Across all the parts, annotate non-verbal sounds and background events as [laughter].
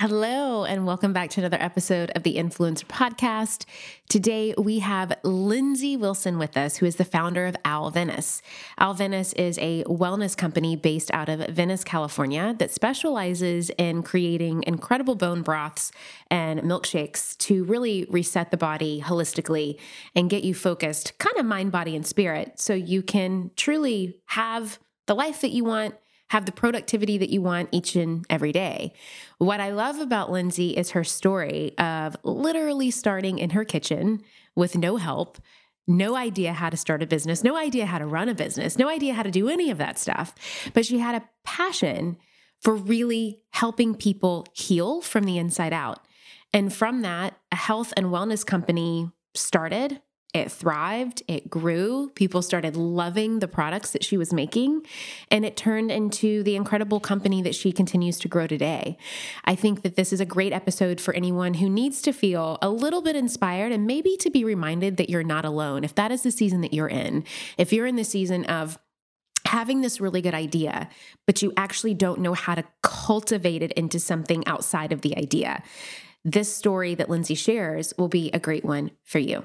Hello, and welcome back to another episode of the Influencer Podcast. Today we have Lindsey Wilson with us, who is the founder of Owl Venice. Owl Venice is a wellness company based out of Venice, California, that specializes in creating incredible bone broths and milkshakes to really reset the body holistically and get you focused, kind of mind, body, and spirit, so you can truly have the life that you want have the productivity that you want each and every day. What I love about Lindsey is her story of literally starting in her kitchen with no help, no idea how to start a business, no idea how to run a business, no idea how to do any of that stuff. But she had a passion for really helping people heal from the inside out. And from that, a health and wellness company started it thrived, it grew. People started loving the products that she was making, and it turned into the incredible company that she continues to grow today. I think that this is a great episode for anyone who needs to feel a little bit inspired and maybe to be reminded that you're not alone. If that is the season that you're in, if you're in the season of having this really good idea, but you actually don't know how to cultivate it into something outside of the idea. This story that Lindsey shares will be a great one for you.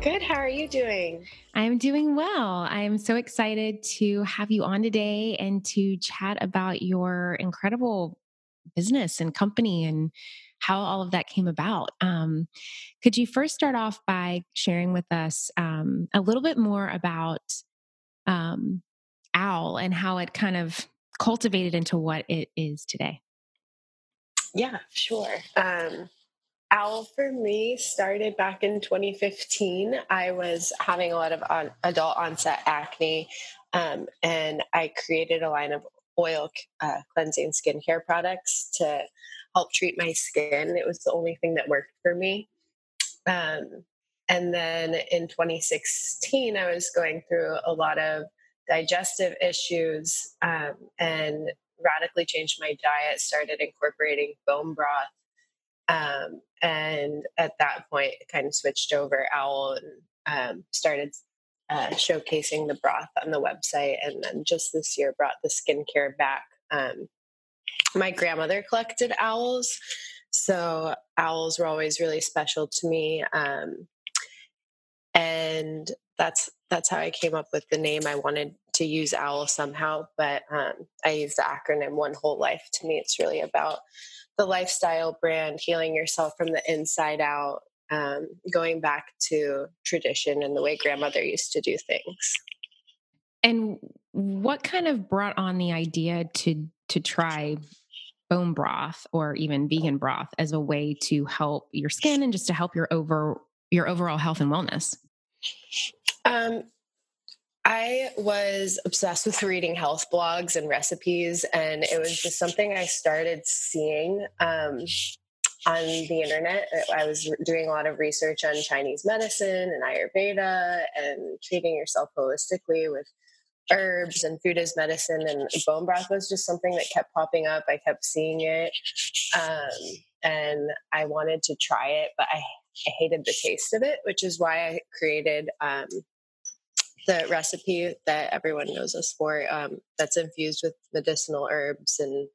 Good. How are you doing? I'm doing well. I'm so excited to have you on today and to chat about your incredible business and company and how all of that came about. Um, could you first start off by sharing with us um, a little bit more about um, OWL and how it kind of cultivated into what it is today? Yeah, sure. Um, Owl for me started back in 2015. I was having a lot of on, adult onset acne, um, and I created a line of oil uh, cleansing skincare products to help treat my skin. It was the only thing that worked for me. Um, and then in 2016, I was going through a lot of digestive issues um, and radically changed my diet, started incorporating bone broth um, and at that point, kind of switched over Owl and um, started uh, showcasing the broth on the website. And then just this year, brought the skincare back. Um, my grandmother collected owls. So owls were always really special to me. Um, and that's that's how I came up with the name. I wanted to use owl somehow, but um, I use the acronym One Whole Life. To me, it's really about the lifestyle brand, healing yourself from the inside out, um, going back to tradition and the way grandmother used to do things. And what kind of brought on the idea to to try bone broth or even vegan broth as a way to help your skin and just to help your over your overall health and wellness? Um, I was obsessed with reading health blogs and recipes, and it was just something I started seeing um, on the internet. I was doing a lot of research on Chinese medicine and Ayurveda and treating yourself holistically with herbs and food as medicine. And bone broth was just something that kept popping up. I kept seeing it, um, and I wanted to try it, but I, I, hated the taste of it, which is why I created. Um, the recipe that everyone knows us for um, that's infused with medicinal herbs and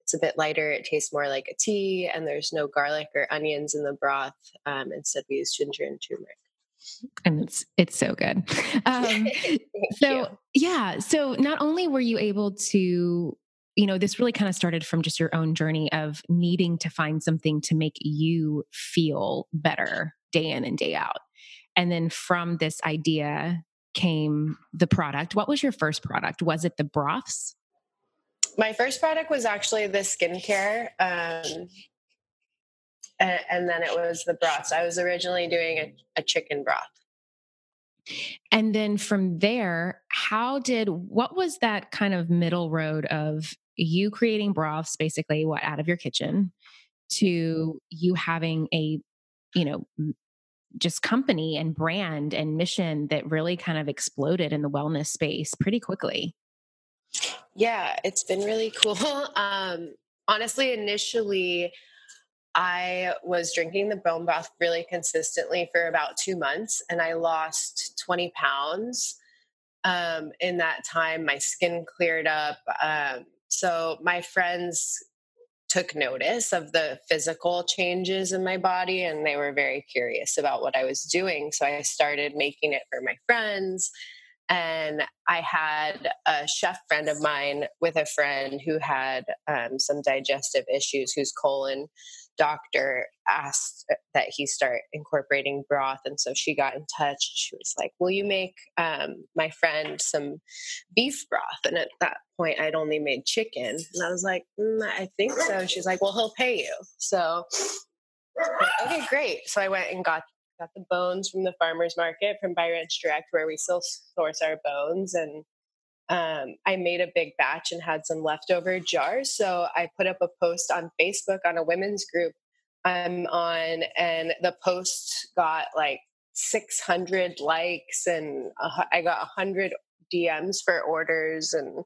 it's a bit lighter it tastes more like a tea and there's no garlic or onions in the broth um, instead we use ginger and turmeric. And it's it's so good. [laughs] Um, so you. yeah so not only were you able to you know this really kind of started from just your own journey of needing to find something to make you feel better day in and day out. And then from this idea came the product. What was your first product? Was it the broths? My first product was actually the skincare. Um, and, and, then it was the broths. I was originally doing a, a chicken broth. And then from there, how did what was that kind of middle road of you creating broths basically what out of your kitchen to you having a you know just company and brand and mission that really kind of exploded in the wellness space pretty quickly. Yeah, it's been really cool. [laughs] Um, honestly, initially, I was drinking the bone broth really consistently for about two months and I lost 20 pounds. Um, in that time, my skin cleared up. Um, so my friends took notice of the physical changes in my body and they were very curious about what I was doing. So I started making it for my friends. And I had a chef friend of mine with a friend who had um, some digestive issues, whose colon doctor asked that he start incorporating broth and so she got in touch. She was like will you make um, my friend some beef broth? And at that point i'd only made chicken. And i was like mm, i think so. And she's like well he'll pay you. So okay great. So i went and got got the bones from the farmers market from By Ranch Direct where we still source our bones and um, I made a big batch and had some leftover jars. So I put up a post on Facebook on a women's group I'm on, and the post got like 600 likes, and I got 100 DMs for orders. And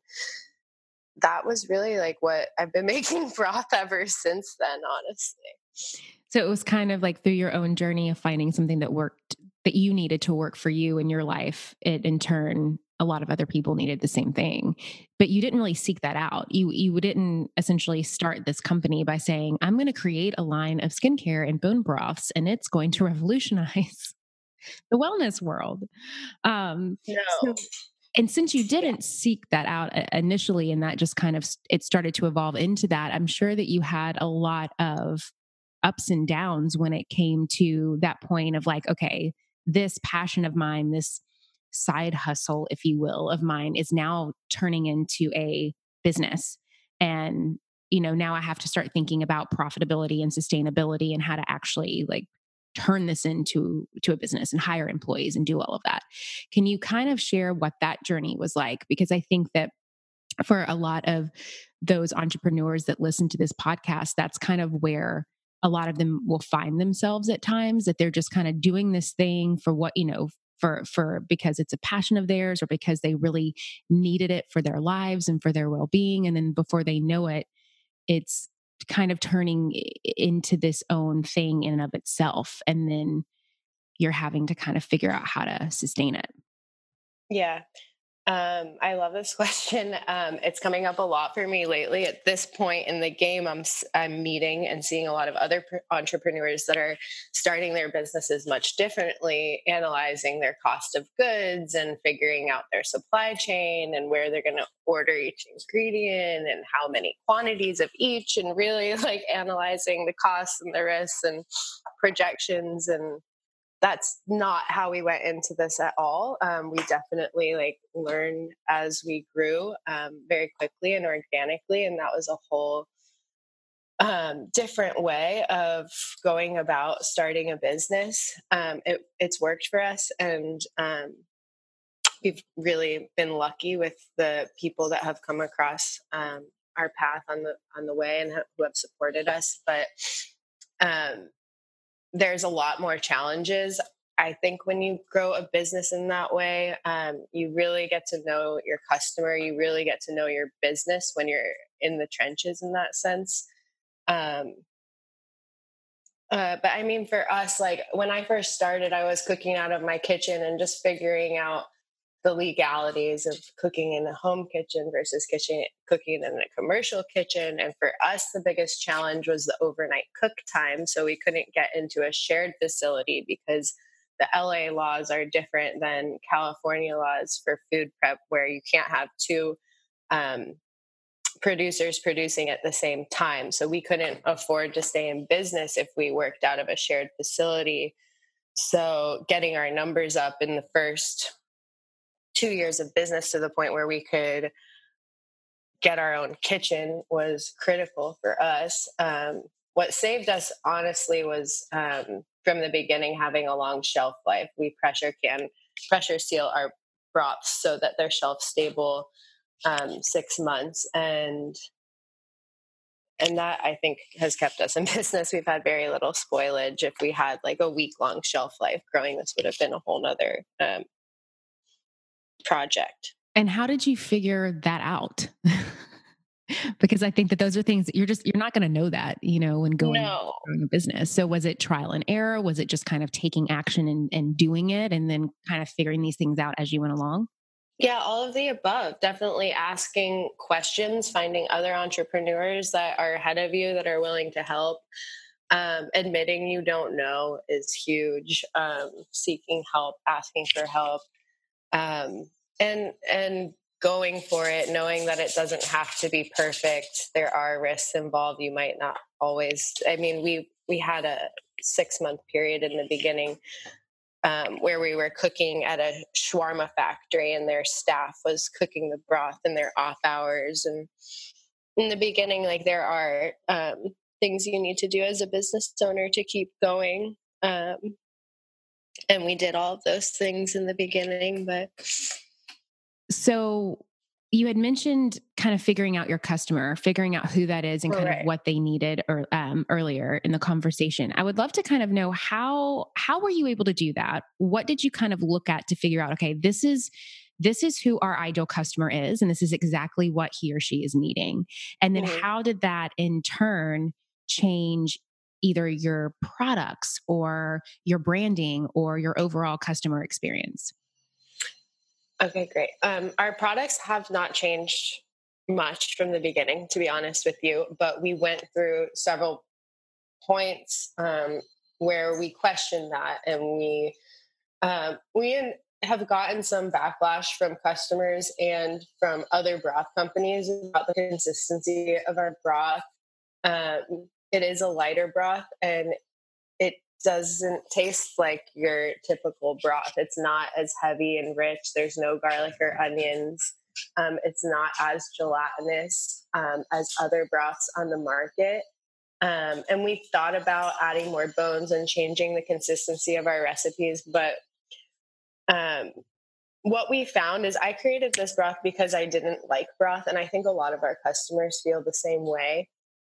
that was really like what I've been [laughs] making broth ever since then, honestly. So it was kind of like through your own journey of finding something that worked that you needed to work for you in your life. It in turn a lot of other people needed the same thing but you didn't really seek that out. You you didn't essentially start this company by saying i'm going to create a line of skincare and bone broths and it's going to [laughs] revolutionize the wellness world. Um no. So, and since you didn't seek that out uh, initially and that just kind of it started to evolve into that i'm sure that you had a lot of ups and downs when it came to that point of like okay this passion of mine this side hustle, if you will, of mine is now turning into a business. And, you know, now I have to start thinking about profitability and sustainability and how to actually like turn this into to a business and hire employees and do all of that. Can you kind of share what that journey was like? Because I think that for a lot of those entrepreneurs that listen to this podcast, that's kind of where a lot of them will find themselves at times that they're just kind of doing this thing for what, you know, for for because it's a passion of theirs or because they really needed it for their lives and for their well-being and then before they know it it's kind of turning into this own thing in and of itself and then you're having to kind of figure out how to sustain it. Yeah um, I love this [laughs] question. Um, it's coming up a lot for me lately. At this point in the game, I'm I'm meeting and seeing a lot of other entrepreneurs that are starting their businesses much differently, analyzing their cost of goods and figuring out their supply chain and where they're going to order each ingredient and how many quantities of each, and really [laughs] like analyzing the costs and the risks and projections and that's not how we went into this at all. Um, we definitely like learned as we grew um, very quickly and organically, and that was a whole um, different way of going about starting a business. Um, it, it's worked for us, and um, we've really been lucky with the people that have come across um, our path on the on the way and who have supported us. But there's a lot more challenges. I think when you grow a business in that way, um, you really get to know your customer. You really get to know your business when you're in the trenches in that sense. Um, uh, but I mean, for us, like when I first started, I was cooking out of my kitchen and just figuring out the legalities of cooking in a home kitchen versus kitchen cooking in a commercial kitchen and for us the biggest challenge was the overnight cook time so we couldn't get into a shared facility because the LA laws are different than California laws for food prep where you can't have two um, producers producing at the same time. So we couldn't afford to stay in business if we worked out of a shared facility. So getting our numbers up in the first two years of business to the point where we could get our own kitchen was critical for us. Um, what saved us, honestly, was um, from the beginning having a long shelf life. We pressure can pressure seal our broths so that they're shelf stable um, six months, and and that I think has kept us in [laughs] business. We've had very little spoilage. If we had like a week long shelf life growing, this would have been a whole nother um, project. And how did you figure that out? [laughs] because I think that those are things that you're just you're not going to know that you know when going no. growing a business. So was it trial and error? Was it just kind of taking action and, and doing it, and then kind of figuring these things out as you went along? Yeah, all of the above. Definitely asking questions, finding other entrepreneurs that are ahead of you that are willing to help. Um, admitting you don't know is huge. Um, seeking help, asking for help, um, and and going for it, knowing that it doesn't have to be perfect. There are risks involved. You might not always. I mean, we we had a six month period in the beginning um, where we were cooking at a shawarma factory, and their staff was cooking the broth in their off hours. And in the beginning, like there are um, things you need to do as a business owner to keep going. Um, and we did all of those things in the beginning, but so you had mentioned kind of figuring out your customer, figuring out who that is, and kind right. of what they needed or um, earlier in the conversation. I would love to kind of know how how were you able to do that? What did you kind of look at to figure out? Okay, this is this is who our ideal customer is, and this is exactly what he or she is needing. And then mm-hmm. how did that in turn change either your products or your branding or your overall customer experience? Okay, great. Um, our products have not changed much from the beginning, to be honest with you, but we went through several points um, where we questioned that, and we um, we have gotten some backlash from customers and from other broth companies about the consistency of our broth. Um, it is a lighter broth, and it doesn't taste like your typical broth. It's not as heavy and rich. There's no garlic or onions. Um, it's not as gelatinous um, as other broths on the market. Um, and we've thought about adding more bones and changing the consistency of our recipes. But um, what we found is I created this broth because I didn't like broth. And I think a lot of our customers feel the same way.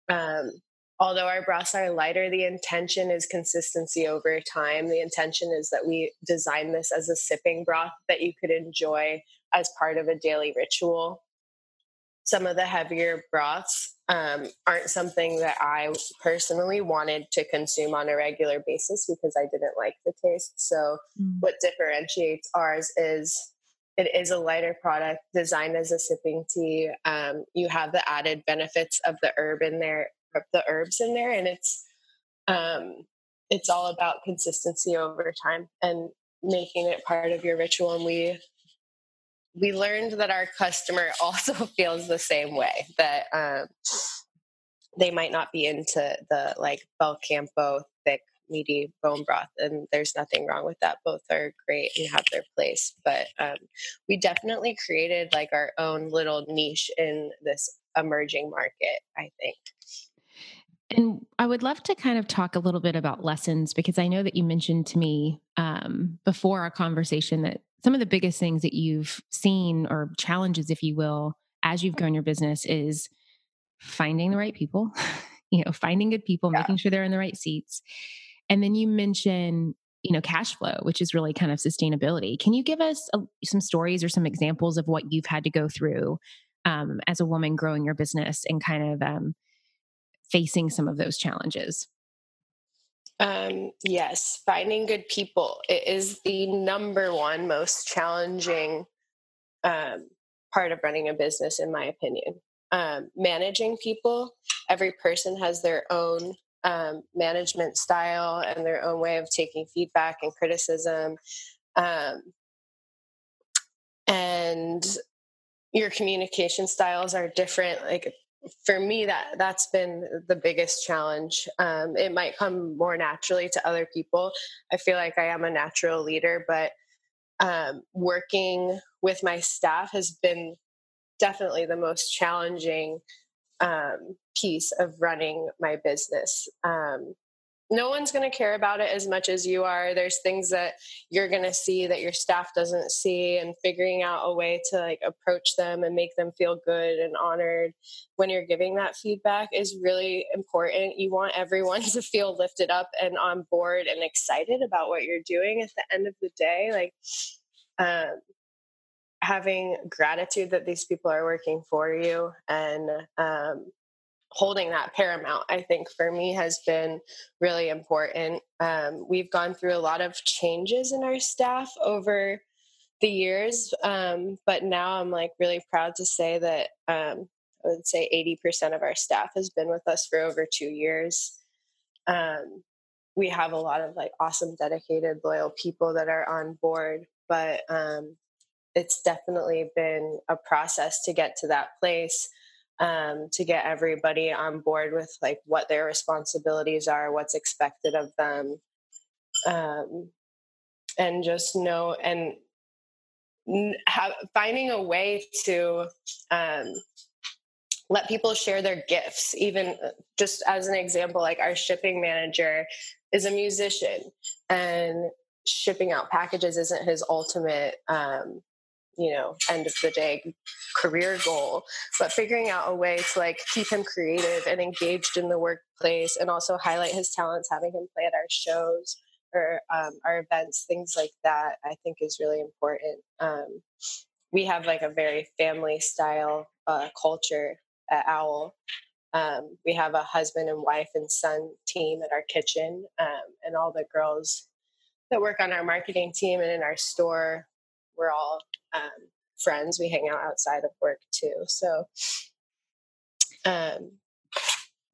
Um, although our broths are lighter, the intention is consistency over time. The intention is that we design this as a sipping broth that you could enjoy as part of a daily ritual. Some of the heavier broths um, aren't something that I personally wanted to consume on a regular basis because I didn't like the taste. So, mm. what differentiates ours is it is a lighter product designed as a sipping tea. Um, you have the added benefits of the herb in there the herbs in there and it's um it's all about consistency over time and making it part of your ritual and we we learned that our customer [laughs] also feels the same way that um, they might not be into the like bel campo thick meaty bone broth and there's nothing wrong with that. Both are great and have their place but um, we definitely created like our own little niche in this emerging market i think and I would love to kind of talk a little bit about lessons because I know that you mentioned to me um, before our conversation that some of the biggest things that you've seen or challenges, if you will, as you've grown your business is finding the right people, [laughs] you know, finding good people, yeah. making sure they're in the right seats. And then you mention, you know, cash flow, which is really kind of sustainability. Can you give us a, some stories or some examples of what you've had to go through um, as a woman growing your business and kind of um, facing some of those challenges? Um, yes, finding good people it is the number one most challenging um, part of running a business, in my opinion. Um, managing people, every person has their own um, management style and their own way of taking feedback and criticism. Um, and your communication styles are different. Like for me that that's been the biggest challenge. Um, it might come more naturally to other people. I feel like i am a natural leader but um, working with my staff has been definitely the most challenging um, piece of running my business. Um, no one's going to care about it as much as you are. There's things that you're going to see that your staff doesn't see and figuring out a way to like approach them and make them feel good and honored when you're giving that feedback is really important. You want everyone [laughs] to feel lifted up and on board and excited about what you're doing at the end of the day like um, having gratitude that these people are working for you and um, holding that paramount i think for me has been really important. Um, we've gone through a lot of changes in our staff over the years um, but now i'm like really proud to say that um, i would say 80% of our staff has been with us for over two years. Um, we have a lot of like awesome dedicated loyal people that are on board but um, it's definitely been a process to get to that place um, to get everybody on board with like what their responsibilities are, what's expected of them, um, and just know and have, finding a way to um, let people share their gifts. Even uh, just as an example, like our shipping manager is a musician, and shipping out packages isn't his ultimate um, you know end of the day career goal but figuring out a way to like keep him creative and engaged in the workplace and also highlight his talents having him play at our shows or um, our events things like that i think is really important. Um, we have like a very family style uh, culture at owl. Um, we have a husband and wife and son team at our kitchen um, and all the girls that work on our marketing team and in our store we're all um, friends. We hang out outside of work too. So, um,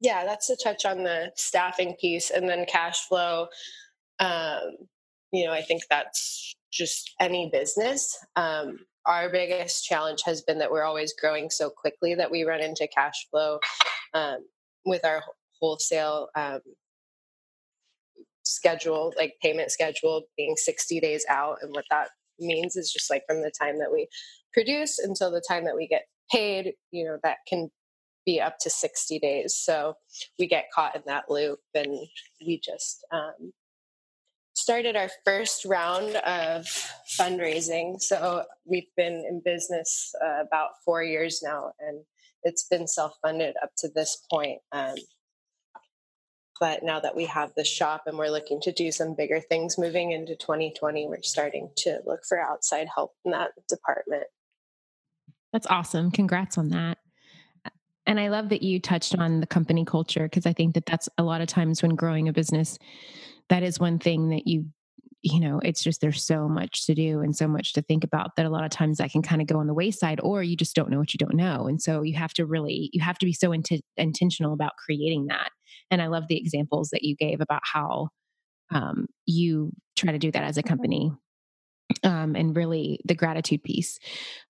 yeah, that's a touch on the staffing piece, and then cash flow. Um, you know, I think that's just any business. Um, our biggest challenge has been that we're always growing so quickly that we run into cash flow um, with our wholesale um, schedule, like payment schedule being 60 days out. And what that means is just like from the time that we produce until the time that we get paid, you know, that can be up to 60 days. So we get caught in that loop and we just um, started our first round of fundraising. So we've been in business uh, about four years now and it's been self funded up to this point. Um, but now that we have the shop and we're looking to do some bigger things moving into 2020 we're starting to look for outside help in that department. That's awesome. Congrats on that. And i love that you touched on the company culture because i think that that's a lot of times when growing a business that is one thing that you you know it's just there's so much to do and so much to think about that a lot of times that can kind of go on the wayside or you just don't know what you don't know. And so you have to really you have to be so int- intentional about creating that and i love the examples that you gave about how um, you try to do that as a company um, and really the gratitude piece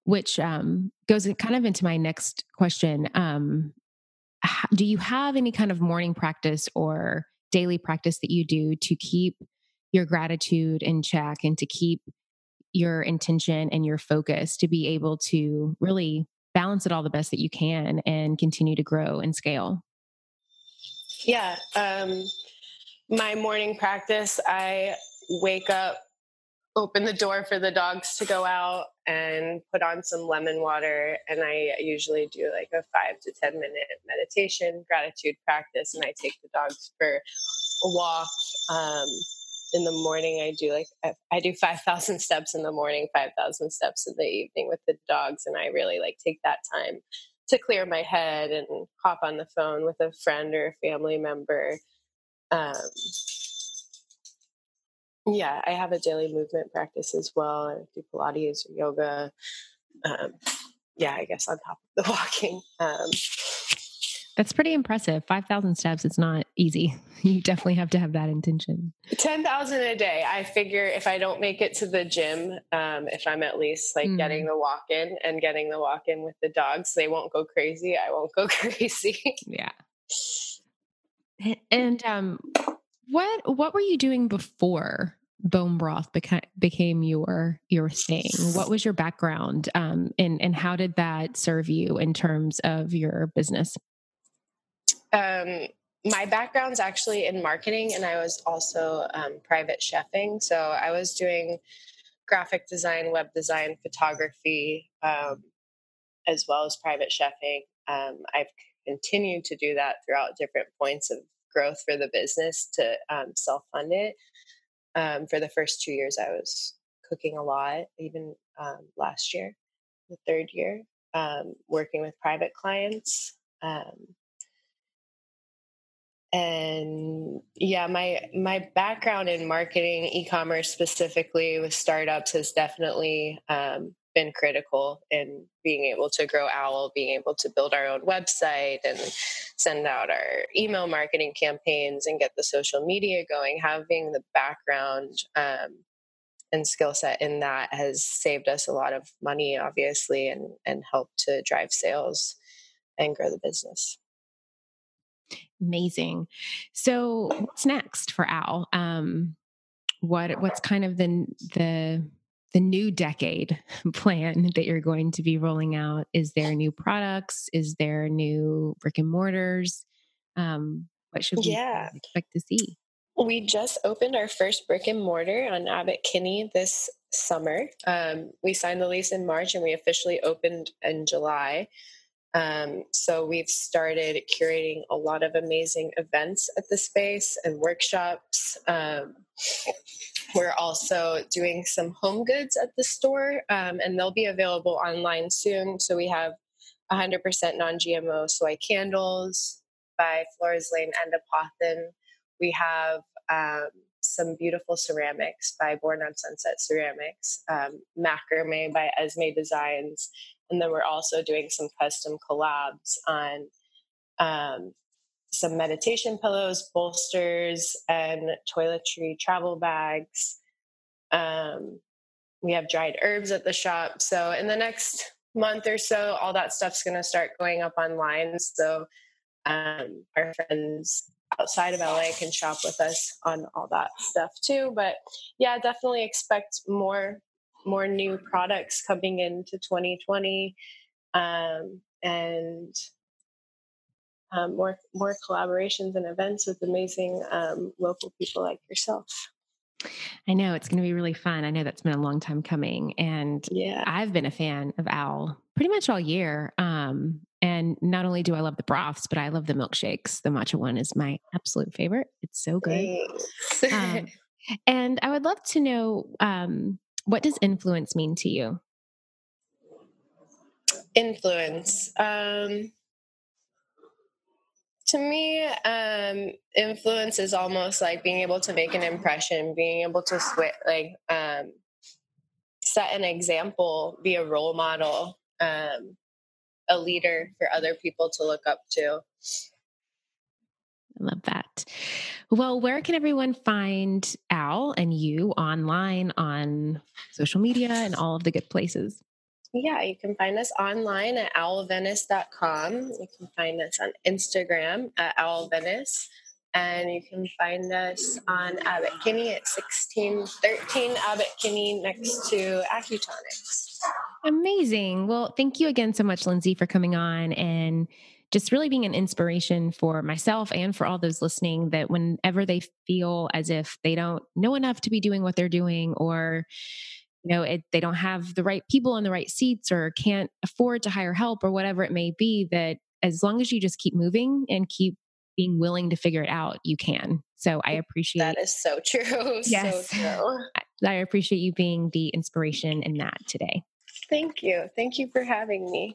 which um, goes kind of into my next question um, do you have any kind of morning practice or daily practice that you do to keep your gratitude in check and to keep your intention and your focus to be able to really balance it all the best that you can and continue to grow and scale yeah um my morning practice i wake up open the door for the dogs to go out and put on some lemon water and i usually do like a five to ten minute meditation gratitude practice and i take the dogs for a walk um, in the morning. I do like i do 5000 steps in the morning 5000 steps in the evening with the dogs and i really like take that time to clear my head and hop on the phone with a friend or a family member um, yeah i have a daily movement practice as well i do pilates or yoga um, yeah i guess on top of the [laughs] walking um, that's pretty impressive. 5,000 steps, it's not easy. [laughs] You definitely have to have that intention. 10,000 a day. I figure if I don't make it to the gym, um, if I'm at least like mm. getting the walk in and getting the walk in with the dogs, they won't go crazy. I won't go [laughs] crazy. yeah. And um, what what were you doing before bone broth beca- became your your thing? What was your background, um, and and how did that serve you in terms of your business? Um, my background's actually in marketing, and I was also um, private chefing. So I was doing graphic design, web design, photography, um, as well as private chefing. Um, I've continued to do that throughout different points of growth for the business to um, self fund it. Um, for the first two years, I was cooking a lot, even um, last year, the third year, working with private clients. Um, and yeah, my my background in marketing, e-commerce specifically, with startups has definitely um, been critical in being able to grow Owl, being able to build our own website and send out our email marketing campaigns and get the social media going. Having the background um, and skill set in that has saved us a lot of money, obviously, and and helped to drive sales and grow the business. Amazing. So, what's next for Owl? Um, what what's kind of the the the new decade [laughs] plan that you're going to be rolling out? Is there new products? Is there new brick and mortars? Um, what should we yeah. expect to see? We just opened our first brick and mortar on Abbot Kinney this summer. Um, we signed the lease in March and we officially opened in July. Um, so we've started curating a lot of amazing events at the space and workshops. Um, we're also doing some home goods at the store, um, and they'll be available online soon. So we have 100% non GMO soy candles by Flores Lane and Apothen. We have um, some beautiful ceramics by Born on Sunset Ceramics, um, macrame by Esme Designs, and then we're also doing some custom collabs on um, some meditation pillows, bolsters, and toiletry travel bags. Um, we have dried herbs at the shop. So in the next month or so, all that stuff's going to start going up online. So um, our friends outside of LA can shop with us on all that stuff too. But yeah, definitely expect more more new products coming into 2020 um, and um, more more collaborations and events with amazing um, local people like yourself. I know it's going to be really fun. I know that's been a long time coming, and yeah, I've been a fan of Owl pretty much all year. Um, and not only do I love the broths, but I love the milkshakes. The matcha one is my absolute favorite. It's so good. um, [laughs] and I would love to know um, what does influence mean to you? Influence. Um, to me, um, influence is almost like being able to make an impression, being able to switch, like um, set an example, be a role model, um, a leader for other people to look up to. I love that. Well, where can everyone find Owl and you online on social media and all of the good places? Yeah, you can find us online at owlvenice.com. You can find us on Instagram at owlvenice. And you can find us on Abbot Kinney at 1613 Abbot Kinney next to Accutonics. Amazing. Well, thank you again so much, Lindsey, for coming on and just really being an inspiration for myself and for all those listening that whenever they feel as if they don't know enough to be doing what they're doing or you know it, they don't have the right people in the right seats or can't afford to hire help or whatever it may be that as long as you just keep moving and keep being willing to figure it out you can. So i appreciate that is so true. [laughs] Yes. so true. [laughs] I appreciate you being the inspiration in that today. Thank you. Thank you for having me